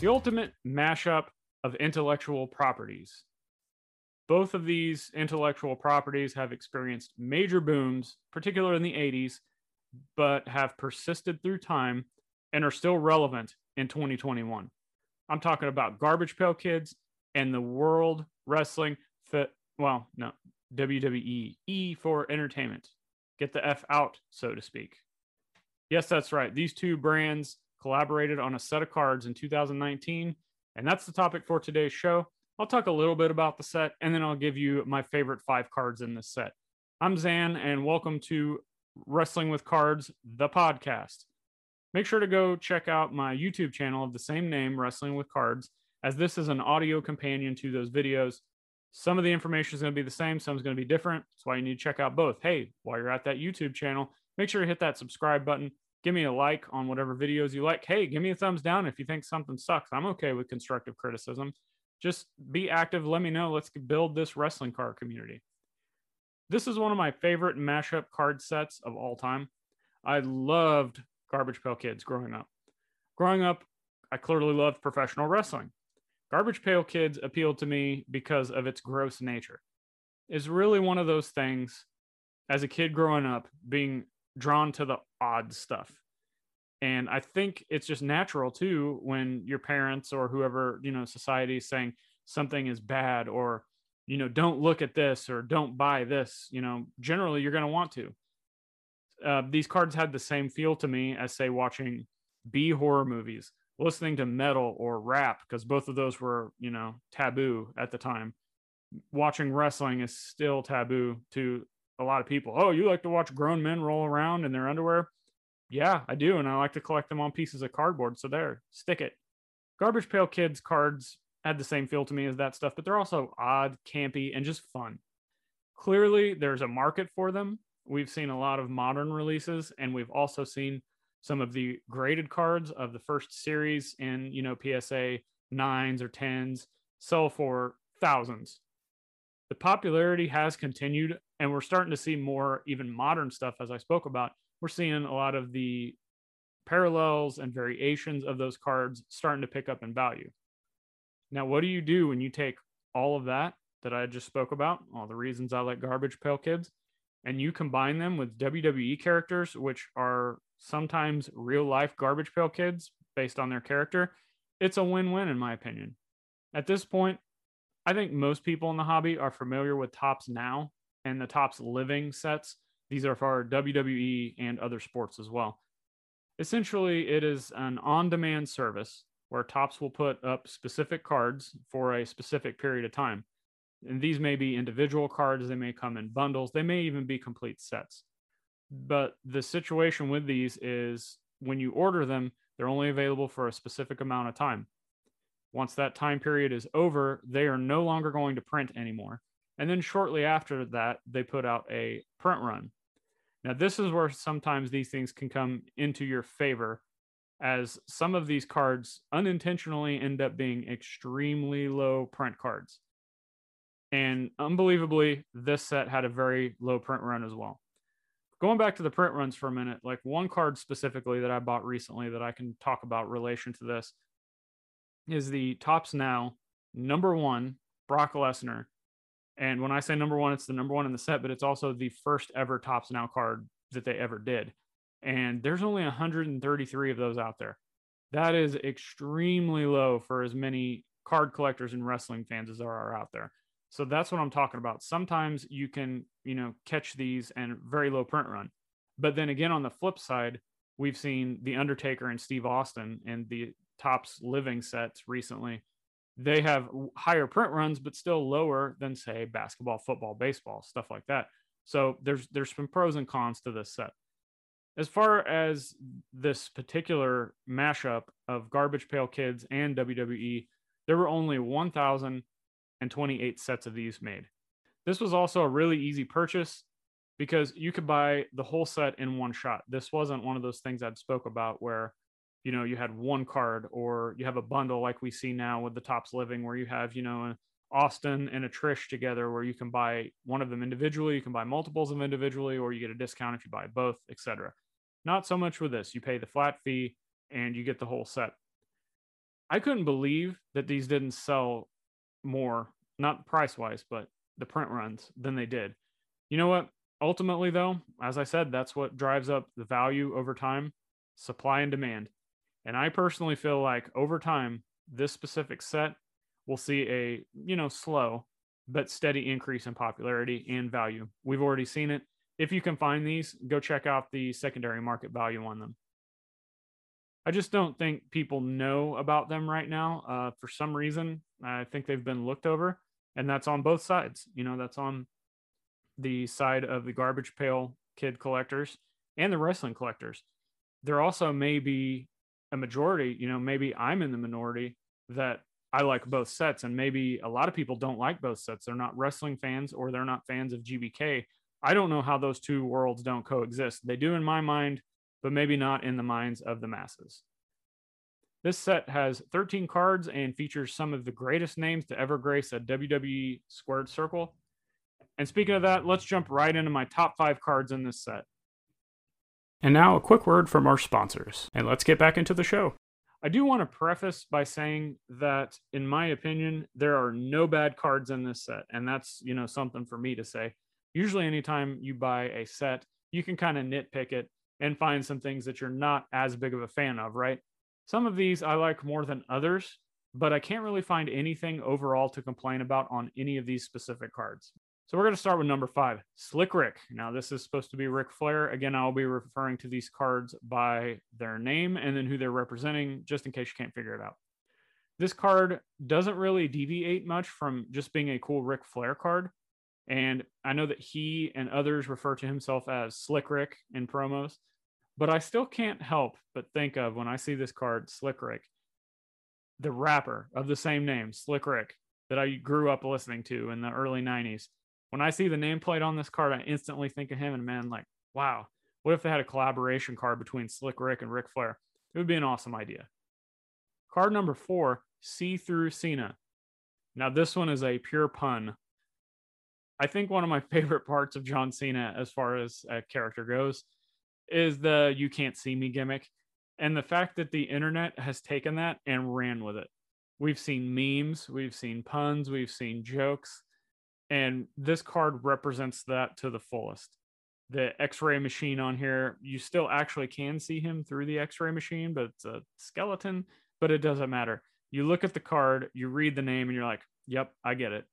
the ultimate mashup of intellectual properties. Both of these intellectual properties have experienced major booms, particularly in the 80s, but have persisted through time and are still relevant in 2021. I'm talking about Garbage Pail Kids and the World Wrestling Fed. Well, no, WWE, E for entertainment. Get the F out, so to speak. Yes, that's right. These two brands collaborated on a set of cards in 2019. And that's the topic for today's show. I'll talk a little bit about the set and then I'll give you my favorite five cards in this set. I'm Zhan, and welcome to Wrestling with Cards, the podcast. Make sure to go check out my YouTube channel of the same name, Wrestling with Cards, as this is an audio companion to those videos. Some of the information is going to be the same, some is going to be different. That's why you need to check out both. Hey, while you're at that YouTube channel, make sure to hit that subscribe button give me a like on whatever videos you like. Hey, give me a thumbs down if you think something sucks. I'm okay with constructive criticism. Just be active. Let me know. Let's build this wrestling card community. This is one of my favorite mashup card sets of all time. I loved Garbage Pail Kids growing up. Growing up, I clearly loved professional wrestling. Garbage Pail Kids appealed to me because of its gross nature. It's really one of those things as a kid growing up, being drawn to the odd stuff. And I think it's just natural too when your parents or whoever, you know, society is saying something is bad or, you know, don't look at this or don't buy this, you know, generally you're going to want to. Uh, these cards had the same feel to me as, say, watching B horror movies, listening to metal or rap, because both of those were, you know, taboo at the time. Watching wrestling is still taboo to a lot of people. Oh, you like to watch grown men roll around in their underwear? Yeah, I do. And I like to collect them on pieces of cardboard. So there, stick it. Garbage Pail Kids cards had the same feel to me as that stuff, but they're also odd, campy, and just fun. Clearly, there's a market for them. We've seen a lot of modern releases, and we've also seen some of the graded cards of the first series in, you know, PSA nines or tens sell for thousands. The popularity has continued and we're starting to see more even modern stuff as i spoke about. We're seeing a lot of the parallels and variations of those cards starting to pick up in value. Now what do you do when you take all of that that i just spoke about all the reasons i like garbage pail kids and you combine them with wwe characters which are sometimes real life garbage pail kids based on their character? It's a win-win in my opinion. At this point I think most people in the hobby are familiar with Topps now and the Topps living sets. These are for WWE and other sports as well. Essentially, it is an on demand service where Topps will put up specific cards for a specific period of time. And these may be individual cards, they may come in bundles, they may even be complete sets. But the situation with these is when you order them, they're only available for a specific amount of time. Once that time period is over, they are no longer going to print anymore. And then shortly after that, they put out a print run. Now, this is where sometimes these things can come into your favor, as some of these cards unintentionally end up being extremely low print cards. And unbelievably, this set had a very low print run as well. Going back to the print runs for a minute, like one card specifically that I bought recently that I can talk about relation to this is the Topps Now number one Brock Lesnar and when I say number one, it's the number one in the set, but it's also the first ever Topps Now card that they ever did. And there's only 133 of those out there. That is extremely low for as many card collectors and wrestling fans as there are out there. So that's what I'm talking about. Sometimes you can, you know, catch these and very low print run. But then again, on the flip side, we've seen The Undertaker and Steve Austin and the Topps living sets recently. They have higher print runs but still lower than say basketball football baseball stuff like that. So there's there's some pros and cons to this set. As far as this particular mashup of garbage pail kids and wwe there were only 1028 sets of these made. This was also a really easy purchase because you could buy the whole set in one shot. This wasn't one of those things i'd spoke about where you know you had one card or you have a bundle like we see now with the Topps living where you have you know austin and a trish together where you can buy one of them individually you can buy multiples of them individually or you get a discount if you buy both etc not so much with this you pay the flat fee and you get the whole set I couldn't believe that these didn't sell more, not price wise, but the print runs than they did. You know what? Ultimately, though, as I said, that's what drives up the value over time supply and demand. And I personally feel like over time, this specific set will see a, you know, slow but steady increase in popularity and value. We've already seen it. If you can find these, go check out the secondary market value on them. I just don't think people know about them right now. Uh, for some reason, I think they've been looked over, and that's on both sides. You know, that's on the side of the garbage pail kid collectors and the wrestling collectors. There also may be a majority, you know, maybe I'm in the minority that I like both sets, and maybe a lot of people don't like both sets. They're not wrestling fans or they're not fans of GPK. I don't know how those two worlds don't coexist. They do in my mind, but maybe not in the minds of the masses. This set has 13 cards and features some of the greatest names to ever grace a WWE squared circle. And speaking of that, let's jump right into my top five cards in this set. And now a quick word from our sponsors, and let's get back into the show. I do want to preface by saying that, in my opinion, there are no bad cards in this set, and that's you know something for me to say. Usually, anytime you buy a set, you can kind of nitpick it and find some things that you're not as big of a fan of, right? Some of these I like more than others, but I can't really find anything overall to complain about on any of these specific cards. So we're going to start with number five, Slick Rick. Now, this is supposed to be Ric Flair. Again, I'll be referring to these cards by their name and then who they're representing, just in case you can't figure it out. This card doesn't really deviate much from just being a cool Ric Flair card. And I know that he and others refer to himself as Slick Rick in promos, but I still can't help but think of when I see this card, Slick Rick, the rapper of the same name, Slick Rick, that I grew up listening to in the early 90s when I see the nameplate on this card, I instantly think of him and man, like, wow, what if they had a collaboration card between Slick Rick and Ric Flair? It would be an awesome idea. Card number four, See Through Cena. Now, this one is a pure pun. I think one of my favorite parts of John Cena, as far as a character goes, is the you can't see me gimmick. And the fact that the internet has taken that and ran with it. We've seen memes, we've seen puns, we've seen jokes and this card represents that to the fullest. The x-ray machine on here you still actually can see him through the x-ray machine but it's a skeleton but it doesn't matter. You look at the card you read the name and you're like yep i get it.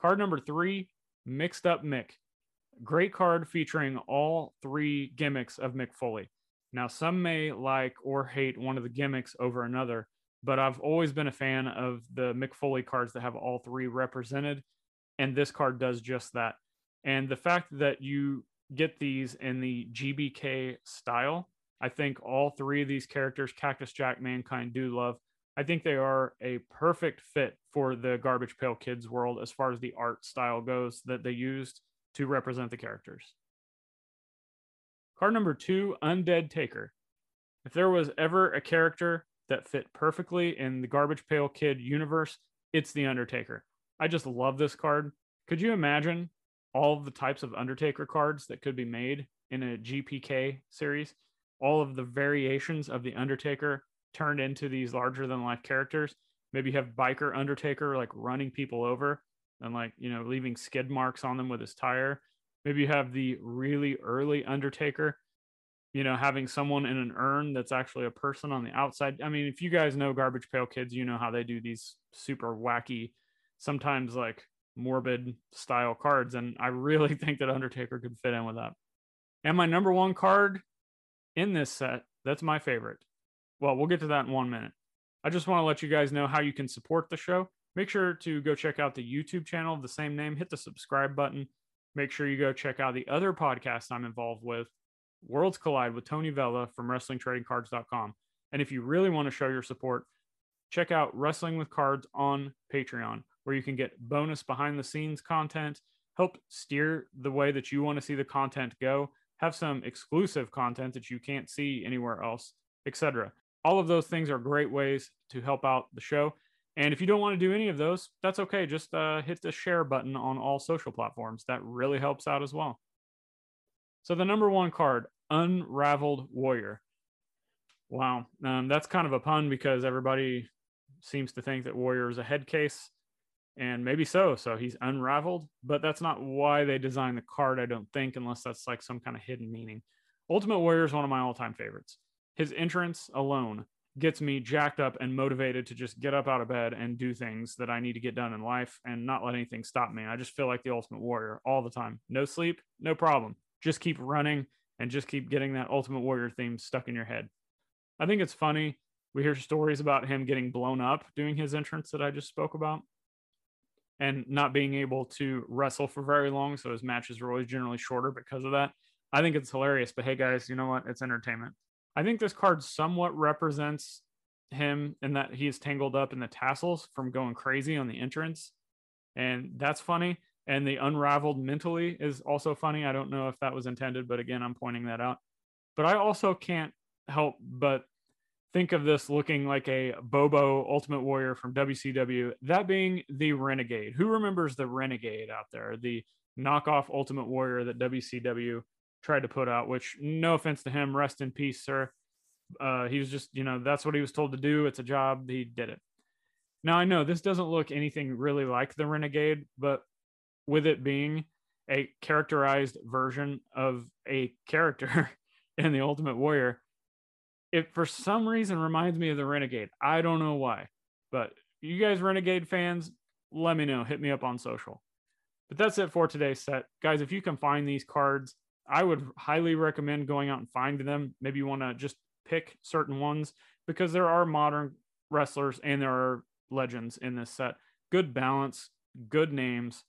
Card number three mixed up mick. Great card featuring all three gimmicks of mick foley. Now some may like or hate one of the gimmicks over another but i've always been a fan of the mick foley cards that have all three represented and this card does just that. And the fact that you get these in the GPK style, I think all three of these characters, Cactus Jack, Mankind, Dude Love, I think they are a perfect fit for the Garbage Pail Kids world as far as the art style goes that they used to represent the characters. Card number two, Undead Taker. If there was ever a character that fit perfectly in the Garbage Pail Kid universe, it's the Undertaker. I just love this card. Could you imagine all of the types of Undertaker cards that could be made in a GPK series? All of the variations of the Undertaker turned into these larger than life characters. Maybe you have biker Undertaker like running people over and like, you know, leaving skid marks on them with his tire. Maybe you have the really early Undertaker, you know, having someone in an urn that's actually a person on the outside. I mean, if you guys know Garbage Pail Kids, you know how they do these super wacky sometimes like morbid style cards. And I really think that Undertaker could fit in with that. And my number one card in this set, that's my favorite. Well, we'll get to that in one minute. I just want to let you guys know how you can support the show. Make sure to go check out the YouTube channel of the same name, hit the subscribe button. Make sure you go check out the other podcast I'm involved with, Worlds Collide with Tony Vella from WrestlingTradingCards.com. And if you really want to show your support, check out Wrestling with Cards on Patreon where you can get bonus behind the scenes content, help steer the way that you want to see the content go, have some exclusive content that you can't see anywhere else, etc. All of those things are great ways to help out the show. And if you don't want to do any of those, that's okay. Just uh, hit the share button on all social platforms. That really helps out as well. So, the number one card, Unraveled Warrior. Wow. Um, that's kind of a pun because everybody seems to think that Warrior is a head case, and maybe so. So he's unraveled, but that's not why they designed the card, I don't think, unless that's like some kind of hidden meaning. Ultimate Warrior is one of my all time favorites. His entrance alone gets me jacked up and motivated to just get up out of bed and do things that I need to get done in life and not let anything stop me. I just feel like the Ultimate Warrior all the time. No sleep, no problem. Just keep running and just keep getting that Ultimate Warrior theme stuck in your head. I think it's funny. We hear stories about him getting blown up doing his entrance that I just spoke about and not being able to wrestle for very long. So his matches are always generally shorter because of that. I think it's hilarious. But hey, guys, you know what? It's entertainment. I think this card somewhat represents him in that he is tangled up in the tassels from going crazy on the entrance. And that's funny. And the unraveled mentally is also funny. I don't know if that was intended, but again, I'm pointing that out. But I also can't help but think of this looking like a Bobo Ultimate Warrior from WCW, that being the Renegade. Who remembers the Renegade out there? The knockoff Ultimate Warrior that WCW tried to put out, which no offense to him, rest in peace, sir. Uh, he was just, you know, that's what he was told to do. It's a job. He did it. Now I know this doesn't look anything really like the Renegade, but with it being a characterized version of a character in the Ultimate Warrior, it for some reason reminds me of the Renegade. I don't know why, but you guys Renegade fans, let me know. Hit me up on social. But that's it for today's set. Guys, if you can find these cards, I would highly recommend going out and finding them. Maybe you want to just pick certain ones because there are modern wrestlers and there are legends in this set. Good balance, good names,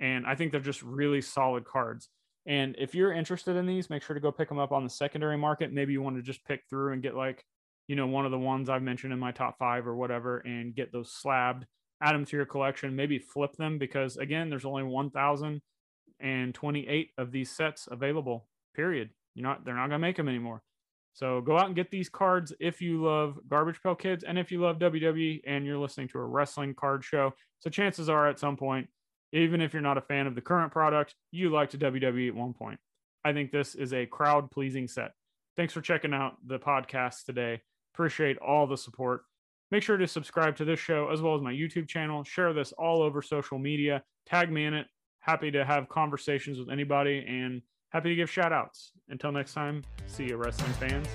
and I think they're just really solid cards. And if you're interested in these, make sure to go pick them up on the secondary market. Maybe you want to just pick through and get like, you know, one of the ones I've mentioned in my top five or whatever, and get those slabbed, add them to your collection, maybe flip them because again, there's only 1,028 of these sets available. Period. You're not, they're not gonna make them anymore. So go out and get these cards if you love Garbage Pail Kids and if you love WWE and you're listening to a wrestling card show. So chances are at some point even if you're not a fan of the current product, you liked WWE at one point. I think this is a crowd pleasing set. Thanks for checking out the podcast today. Appreciate all the support. Make sure to subscribe to this show as well as my YouTube channel. Share this all over social media. Tag me in it. Happy to have conversations with anybody and happy to give shout outs. Until next time, see you, wrestling fans.